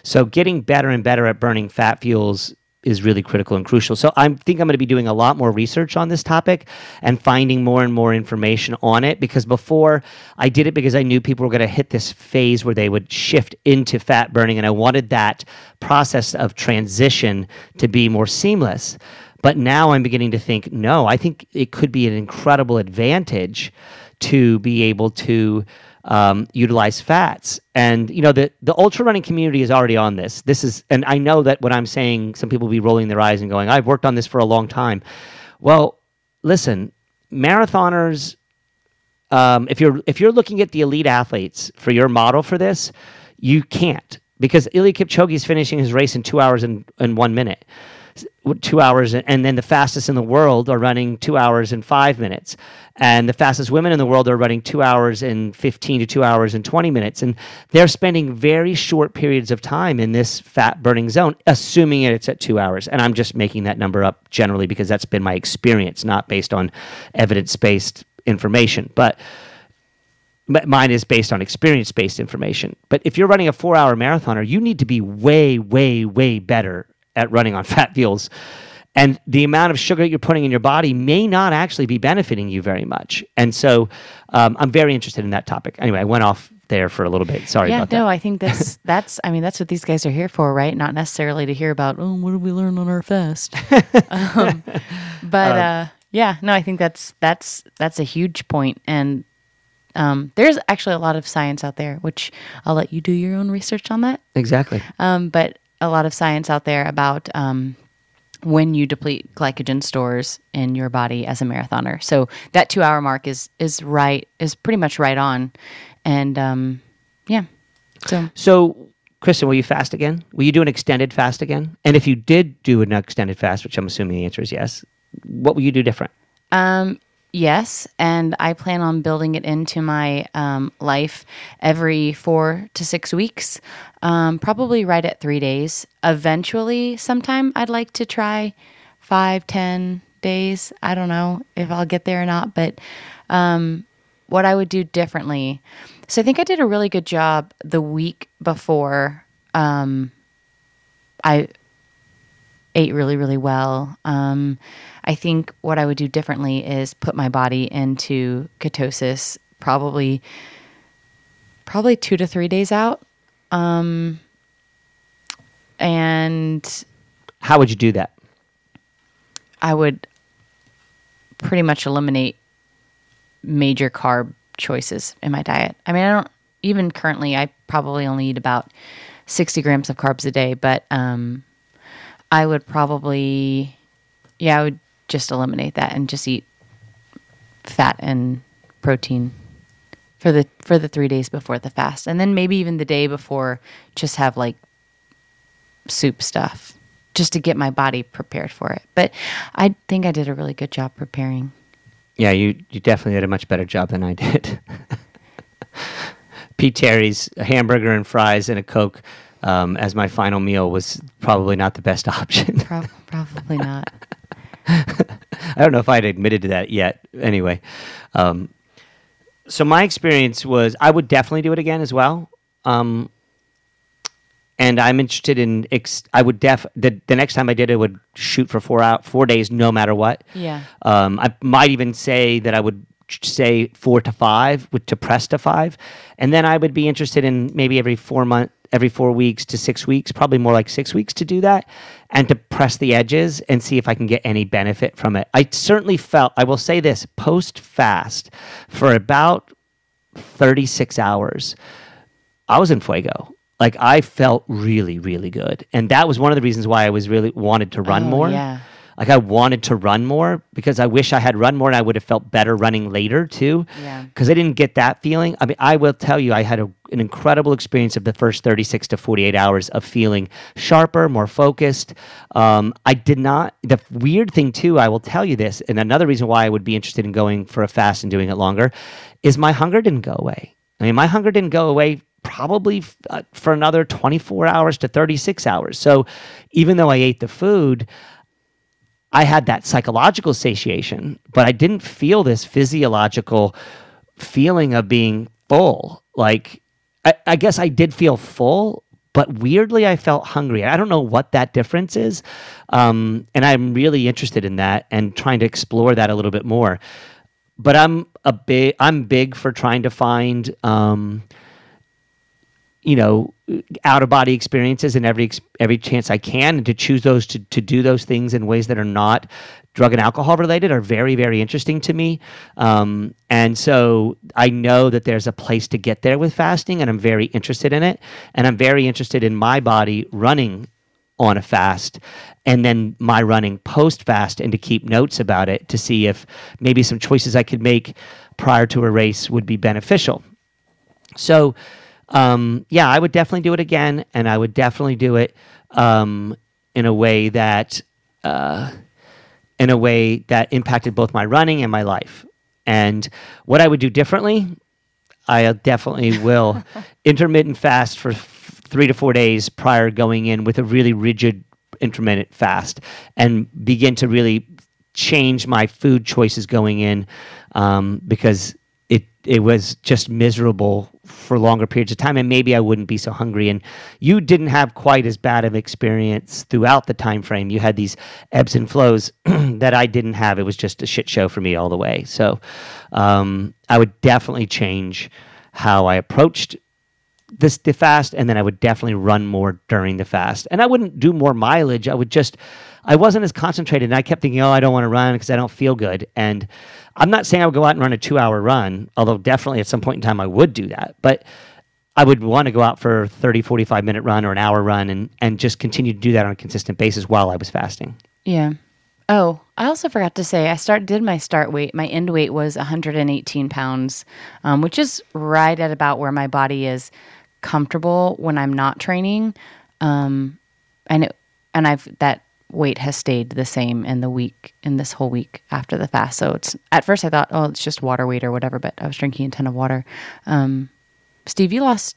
So getting better and better at burning fat fuels is really critical and crucial. So I think I'm going to be doing a lot more research on this topic and finding more and more information on it because before I did it because I knew people were going to hit this phase where they would shift into fat burning and I wanted that process of transition to be more seamless. But now I'm beginning to think no, I think it could be an incredible advantage to be able to um, utilize fats. And you know the the ultra running community is already on this. This is, and I know that what I'm saying, some people will be rolling their eyes and going, "I've worked on this for a long time." Well, listen, marathoners. Um, if you're if you're looking at the elite athletes for your model for this, you can't because Eliud Kipchoge is finishing his race in two hours and, and one minute two hours and then the fastest in the world are running two hours and five minutes. And the fastest women in the world are running two hours and 15 to two hours and 20 minutes. And they're spending very short periods of time in this fat burning zone assuming it's at two hours. And i'm just making that number up generally because that's been my experience not based on evidence-based information. But but mine is based on experience based information. But if you're running a four hour marathoner, you need to be way, way, way better at running on (laughs) fat fuels. And the amount of sugar that you're putting in your body may not actually be benefiting you very much. And so um, I'm very interested in that topic. Anyway, I went off there for a little bit. Sorry about that yeah, no. I think that's (laughs) that's. I mean, that's what these guys are here for, right? Not necessarily to hear about. Oh, what did we learn on our fast? (laughs) um, but uh, yeah, no, I think that's that's that's a huge point, and um, there's actually a lot of science out there, which I'll let you do your own research on that. Exactly. Um, but a lot of science out there about um, when you deplete glycogen stores in your body as a marathoner. So that two hour mark is is right is pretty much right on, and um, yeah. So So, Kristen, will you fast again? Will you do an extended fast again? And if you did do an extended fast, which I'm assuming the answer is yes, what will you do different? Um, yes, and I plan on building it into my um, life every four to six weeks, um, probably right at three days. Eventually, sometime I'd like to try five, ten days. I don't know if I'll get there or not, but um, what I would do differently. So I think I did a really good job the week before. Um, I ate really, really well. Um, I think what I would do differently is put my body into ketosis probably probably two to three days out. Um, and How would you do that? I would pretty much eliminate major carb choices in my diet. I mean, I don't even currently. I probably only eat about sixty grams of carbs a day, but um, I would probably, yeah, I would just eliminate that and just eat fat and protein for the for the three days before the fast, and then maybe even the day before, just have like soup stuff just to get my body prepared for it. But I think I did a really good job preparing. Yeah, you you definitely did a much better job than I did. (laughs) P. Terry's hamburger and fries and a Coke um, as my final meal was probably not the best (laughs) option. Pro- probably not. (laughs) I don't know if I'd admitted to that yet. Anyway, um, so my experience was I would definitely do it again as well. Um, and I'm interested in. Ex- I would def the the next time I did it would shoot for four out four days no matter what. Yeah. Um, I might even say that I would say four to five with to press to five, and then I would be interested in maybe every four month, every four weeks to six weeks, probably more like six weeks to do that, and to press the edges and see if I can get any benefit from it. I certainly felt. I will say this: post fast for about thirty six hours, I was in fuego. Like I felt really, really good, and that was one of the reasons why I was really wanted to run Oh, more. yeah. Like I wanted to run more because I wish I had run more and I would have felt better running later too. Yeah. Because I didn't get that feeling. I mean, I will tell you, I had a, an incredible experience of the first 36 to 48 hours of feeling sharper, more focused. Um, I did not, the weird thing too, I will tell you this, and another reason why I would be interested in going for a fast and doing it longer is my hunger didn't go away. I mean, my hunger didn't go away probably f- uh, for another 24 hours to 36 hours. So even though I ate the food, I had that psychological satiation, but I didn't feel this physiological feeling of being full. Like, I, I guess I did feel full, but weirdly, I felt hungry. I don't know what that difference is. Um, and I'm really interested in that and trying to explore that a little bit more. But I'm a big, I'm big for trying to find, um, you know out of body experiences and every every chance I can and to choose those to to do those things in ways that are not drug and alcohol related are very very interesting to me. Um, and so I know that there's a place to get there with fasting and I'm very interested in it. And I'm very interested in my body running on a fast and then my running post fast and to keep notes about it to see if maybe some choices I could make prior to a race would be beneficial. So, um, yeah, I would definitely do it again, and I would definitely do it um, in a way that uh, in a way that impacted both my running and my life. And what I would do differently, I definitely will (laughs) intermittent fast for f- three to four days prior going in with a really rigid intermittent fast and begin to really change my food choices going in um, because it was just miserable for longer periods of time and maybe I wouldn't be so hungry and you didn't have quite as bad of experience throughout the time frame you had these ebbs and flows (clears throat) that I didn't have it was just a shit show for me all the way so um, I would definitely change how I approached this the fast and then I would definitely run more during the fast. And I wouldn't do more mileage. I would just I wasn't as concentrated and I kept thinking, "Oh, I don't want to run because I don't feel good." And I'm not saying I would go out and run a 2-hour run, although definitely at some point in time I would do that. But I would want to go out for a 30 45 minute run or an hour run and and just continue to do that on a consistent basis while I was fasting. Yeah. Oh, I also forgot to say I start did my start weight. My end weight was 118 pounds, um, which is right at about where my body is comfortable when I'm not training. Um, and it, and I've that weight has stayed the same in the week in this whole week after the fast. So it's at first I thought, oh, it's just water weight or whatever, but I was drinking a ton of water. Um, Steve, you lost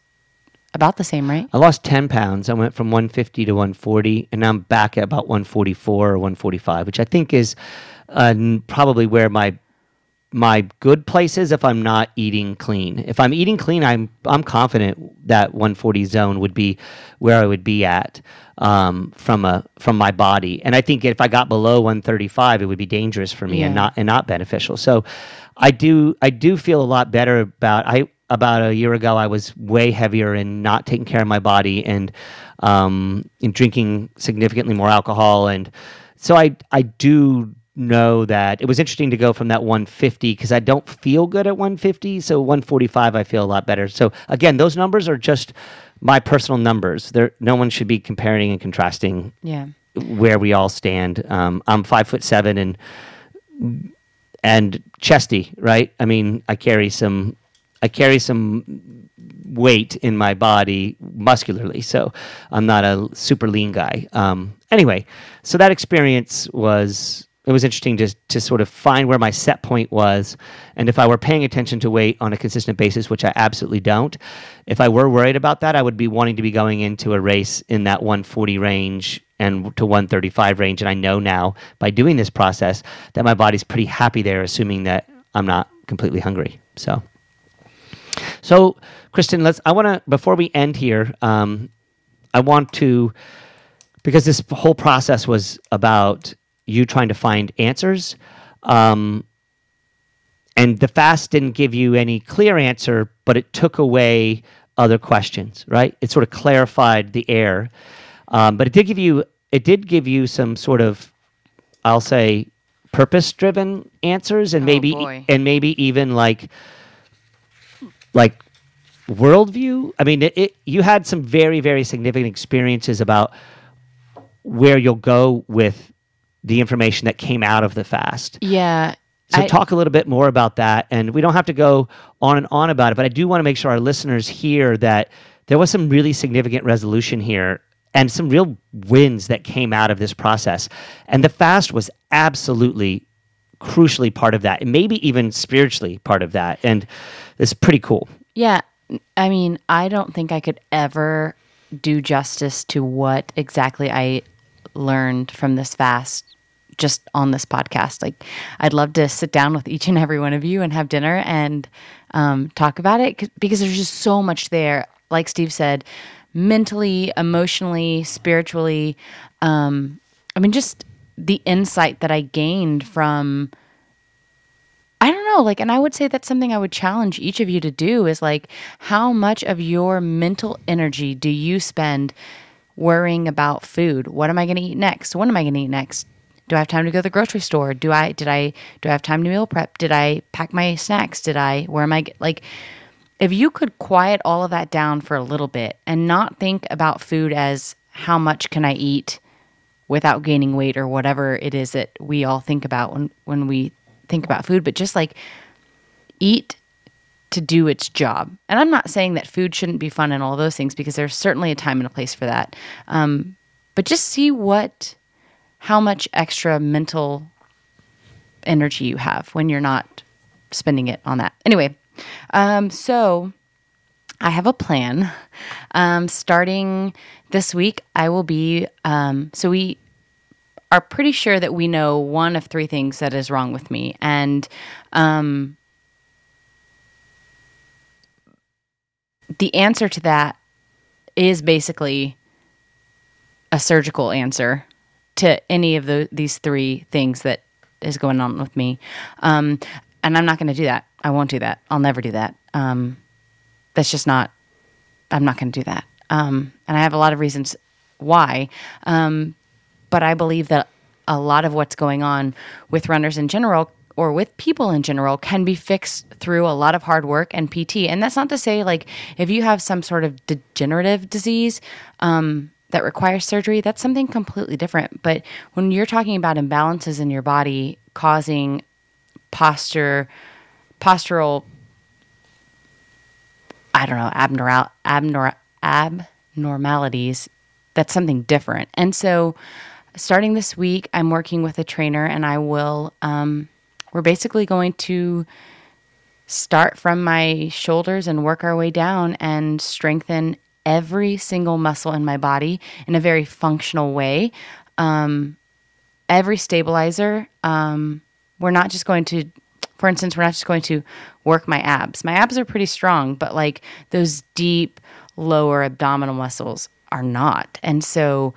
about the same, right? I lost 10 pounds. I went from 150 to 140, and now I'm back at about 144 or 145, which I think is uh, probably where my my good place is if I'm not eating clean. If I'm eating clean, I'm I'm confident that 140 zone would be where I would be at um, from a from my body. And I think if I got below 135, it would be dangerous for me and not and not beneficial. So I do I do feel a lot better about I about a year ago, I was way heavier and not taking care of my body and um, and drinking significantly more alcohol. And so I I do know that it was interesting to go from that 150 because I don't feel good at 150. So 145, I feel a lot better. So again, those numbers are just my personal numbers. There, no one should be comparing and contrasting Yeah. where we all stand. Um, I'm five foot seven and and chesty, right? I mean, I carry some, I carry some weight in my body muscularly, so I'm not a super lean guy. Um, anyway, so that experience was it was interesting to to sort of find where my set point was, and if I were paying attention to weight on a consistent basis, which I absolutely don't. If I were worried about that, I would be wanting to be going into a race in that 140 range and to 135 range. And I know now by doing this process that my body's pretty happy there, assuming that I'm not completely hungry. So, so Kristen, let's. I want to before we end here. Um, I want to because this whole process was about you trying to find answers. Um, and the fast didn't give you any clear answer, but it took away other questions, right? It sort of clarified the air, um, but it did give you it did give you some sort of, I'll say, purpose-driven answers, and Oh, maybe boy. and maybe even like like worldview. I mean, it, it, you had some very very significant experiences about where you'll go with the information that came out of the fast. Yeah. So I- talk a little bit more about that, and we don't have to go on and on about it, but I do want to make sure our listeners hear that there was some really significant resolution here and some real wins that came out of this process, and the fast was absolutely crucially part of that, and maybe even spiritually part of that, and it's pretty cool. Yeah. I mean, I don't think I could ever do justice to what exactly I learned from this fast just on this podcast. Like, I'd love to sit down with each and every one of you and have dinner and um, talk about it because there's just so much there. Like Steve said, mentally, emotionally, spiritually. Um, I mean, just the insight that I gained from. I don't know, like, and I would say that's something I would challenge each of you to do is like, how much of your mental energy do you spend worrying about food? What am I going to eat next? When am I going to eat next? Do I have time to go to the grocery store? Do I did I do I have time to meal prep? Did I pack my snacks? Did I where am I like if you could quiet all of that down for a little bit and not think about food as how much can I eat without gaining weight or whatever it is that we all think about when when we think about food, but just like eat to do its job. And I'm not saying that food shouldn't be fun and all those things because there's certainly a time and a place for that. Um, but just see what, how much extra mental energy you have when you're not spending it on that. Anyway, um, so I have a plan. Um, starting this week, I will be. Um, so we are pretty sure that we know one of three things that is wrong with me, and um, the answer to that is basically a surgical answer to any of the, these three things that is going on with me. Um, and I'm not going to do that. I won't do that. I'll never do that. Um, that's just not I'm not going to do that. Um, and I have a lot of reasons why. Um, but I believe that a lot of what's going on with runners in general or with people in general can be fixed through a lot of hard work and PT. And that's not to say, like, if you have some sort of degenerative disease um, that requires surgery, that's something completely different. But when you're talking about imbalances in your body causing posture, postural I don't know, abnormal, abnor, abnormalities, that's something different. And so, starting this week, I'm working with a trainer, and I will, um, we're basically going to start from my shoulders and work our way down and strengthen every single muscle in my body in a very functional way. Um, every stabilizer, um, we're not just going to for instance, we're not just going to work my abs. My abs are pretty strong, but like those deep lower abdominal muscles are not. And so,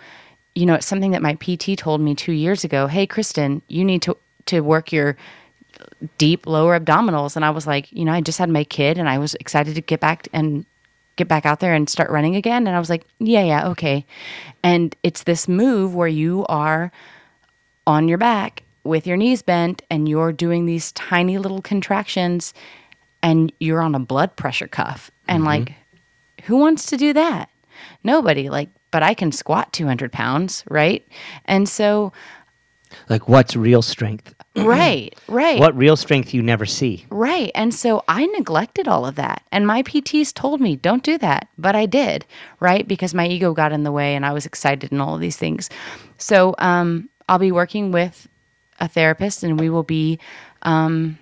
you know, it's something that my PT told me two years ago. Hey, Kristen, you need to to work your deep lower abdominals. And I was like, you know, I just had my kid and I was excited to get back and get back out there and start running again. And I was like, yeah, yeah, okay. And it's this move where you are on your back with your knees bent and you're doing these tiny little contractions and you're on a blood pressure cuff. And mm-hmm. like, who wants to do that? Nobody. Like, but I can squat 200 pounds, right? And so, Like, what's real strength? (clears throat) right, right. What real strength you never see? Right. And so I neglected all of that. And my PTs told me, don't do that. But I did, right? Because my ego got in the way and I was excited and all of these things. So um, I'll be working with a therapist and we will be um,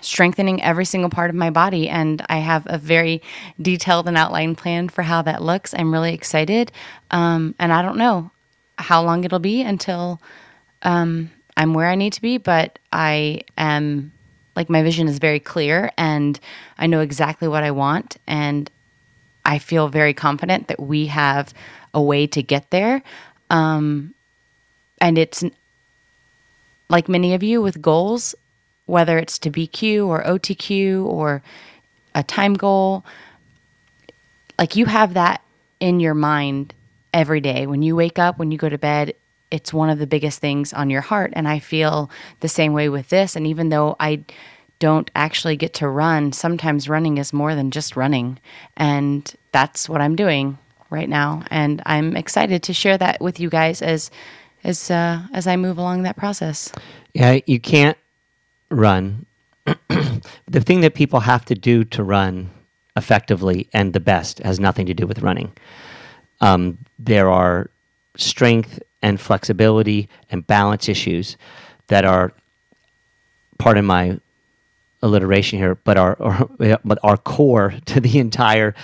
strengthening every single part of my body. And I have a very detailed and outlined plan for how that looks. I'm really excited. Um, and I don't know how long it'll be until um, I'm where I need to be, but I am like my vision is very clear and I know exactly what I want. And I feel very confident that we have a way to get there. Um, and it's like many of you with goals, whether it's to BQ or OTQ or a time goal, like you have that in your mind every day. When you wake up, when you go to bed, it's one of the biggest things on your heart. And I feel the same way with this. And even though I don't actually get to run, sometimes running is more than just running. And that's what I'm doing right now. And I'm excited to share that with you guys as as uh, as I move along that process. Yeah, you can't run. (clears throat) the thing that people have to do to run effectively and the best has nothing to do with running. Um, there are strength and flexibility and balance issues that are part of my alliteration here, but are, are (laughs) but are core to the entire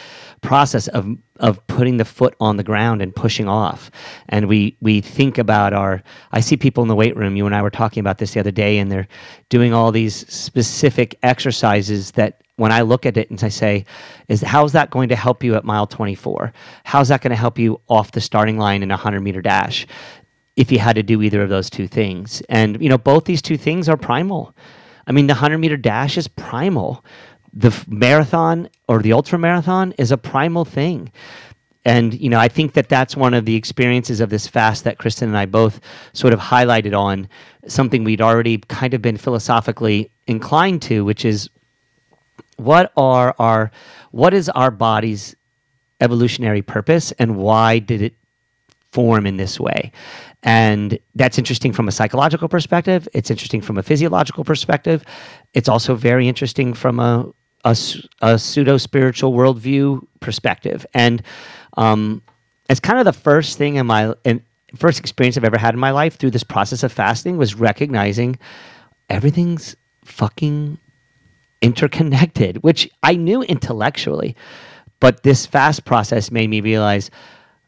process of of putting the foot on the ground and pushing off. And we we think about our. I see people in the weight room. You and I were talking about this the other day, and they're doing all these specific exercises that. When I look at it and I say, "Is how's that going to help you at mile 24? How's that going to help you off the starting line in a 100 meter dash?" If you had to do either of those two things, and you know both these two things are primal. I mean, the 100 meter dash is primal. The marathon or the ultra marathon is a primal thing. And, you know, I think that that's one of the experiences of this fast that Kristen and I both sort of highlighted on something we'd already kind of been philosophically inclined to, which is what are our, what is our body's evolutionary purpose and why did it form in this way. And that's interesting from a psychological perspective. It's interesting from a physiological perspective. It's also very interesting from a, a, a pseudo spiritual worldview perspective. And um, it's kind of the first thing in my in, first experience I've ever had in my life through this process of fasting was recognizing everything's fucking interconnected, which I knew intellectually. But this fast process made me realize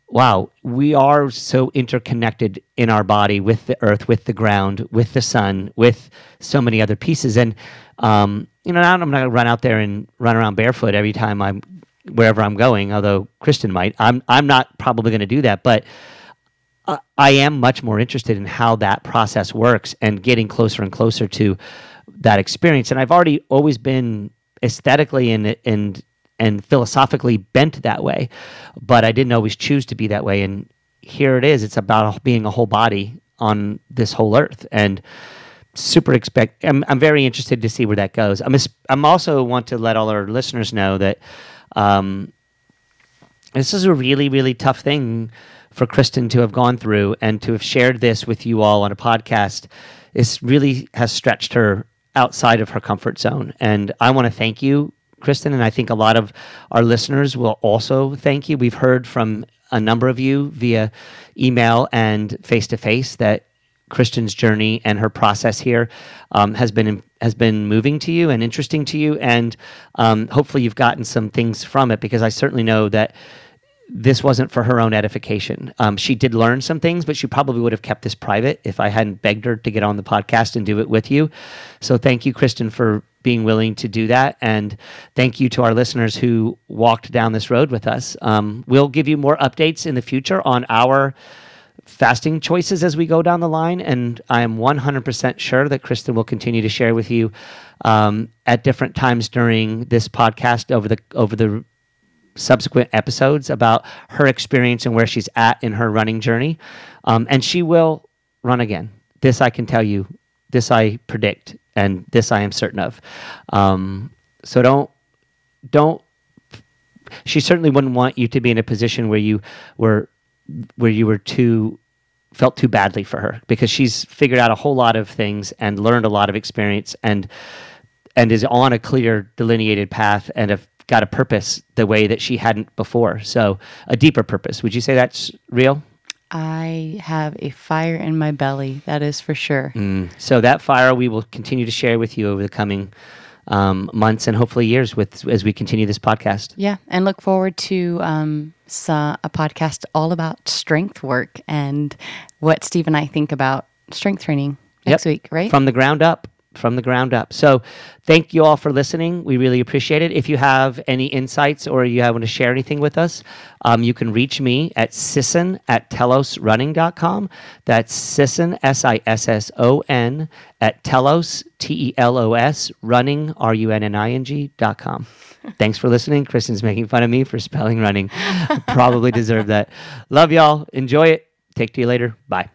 wow, we are so interconnected in our body with the earth, with the ground, with the sun, with so many other pieces. And, um, you know, I'm not going to run out there and run around barefoot every time I'm wherever I'm going, although Kristen might. I'm, I'm not probably going to do that. But I am much more interested in how that process works and getting closer and closer to that experience. And I've already always been aesthetically and, and and philosophically bent that way, but I didn't always choose to be that way. And here it is. It's about being a whole body on this whole earth, and super expect. I'm, I'm very interested to see where that goes. I'm I'm also want to let all our listeners know that um, this is a really really tough thing for Kristen to have gone through and to have shared this with you all on a podcast. This really has stretched her outside of her comfort zone, and I want to thank you Kristen, and I think a lot of our listeners will also thank you. We've heard from a number of you via email and face to face that Kristen's journey and her process here um, has been has been moving to you and interesting to you, and um, hopefully you've gotten some things from it because I certainly know that this wasn't for her own edification. Um, she did learn some things, but she probably would have kept this private if I hadn't begged her to get on the podcast and do it with you. So thank you, Kristen, for being willing to do that. And thank you to our listeners who walked down this road with us. Um, we'll give you more updates in the future on our fasting choices as we go down the line. And I am 100% sure that Kristen will continue to share with you um, at different times during this podcast over the over the subsequent episodes about her experience and where she's at in her running journey. Um, and she will run again. This I can tell you. This I predict, and this I am certain of. Um, so don't don't. She certainly wouldn't want you to be in a position where you were where you were too felt too badly for her because she's figured out a whole lot of things and learned a lot of experience and and is on a clear delineated path and have got a purpose the way that she hadn't before so a deeper purpose would you say that's real I have a fire in my belly, that is for sure. Mm. So that fire we will continue to share with you over the coming um, months and hopefully years with as we continue this podcast. Yeah, and look forward to um, sa- a podcast all about strength work and what Steve and I think about strength training next Yep. week, right? From the ground up. From the ground up. So, thank you all for listening. We really appreciate it. If you have any insights or you want to share anything with us, um, you can reach me at sisson at telosrunning.com. That's sisson, S I S S O N, at telos, T E L O S, running, R U N N I N G dot com. (laughs) Thanks for listening. Kristen's making fun of me for spelling running. Probably deserve that. (laughs) Love y'all. Enjoy it. Take to you later. Bye.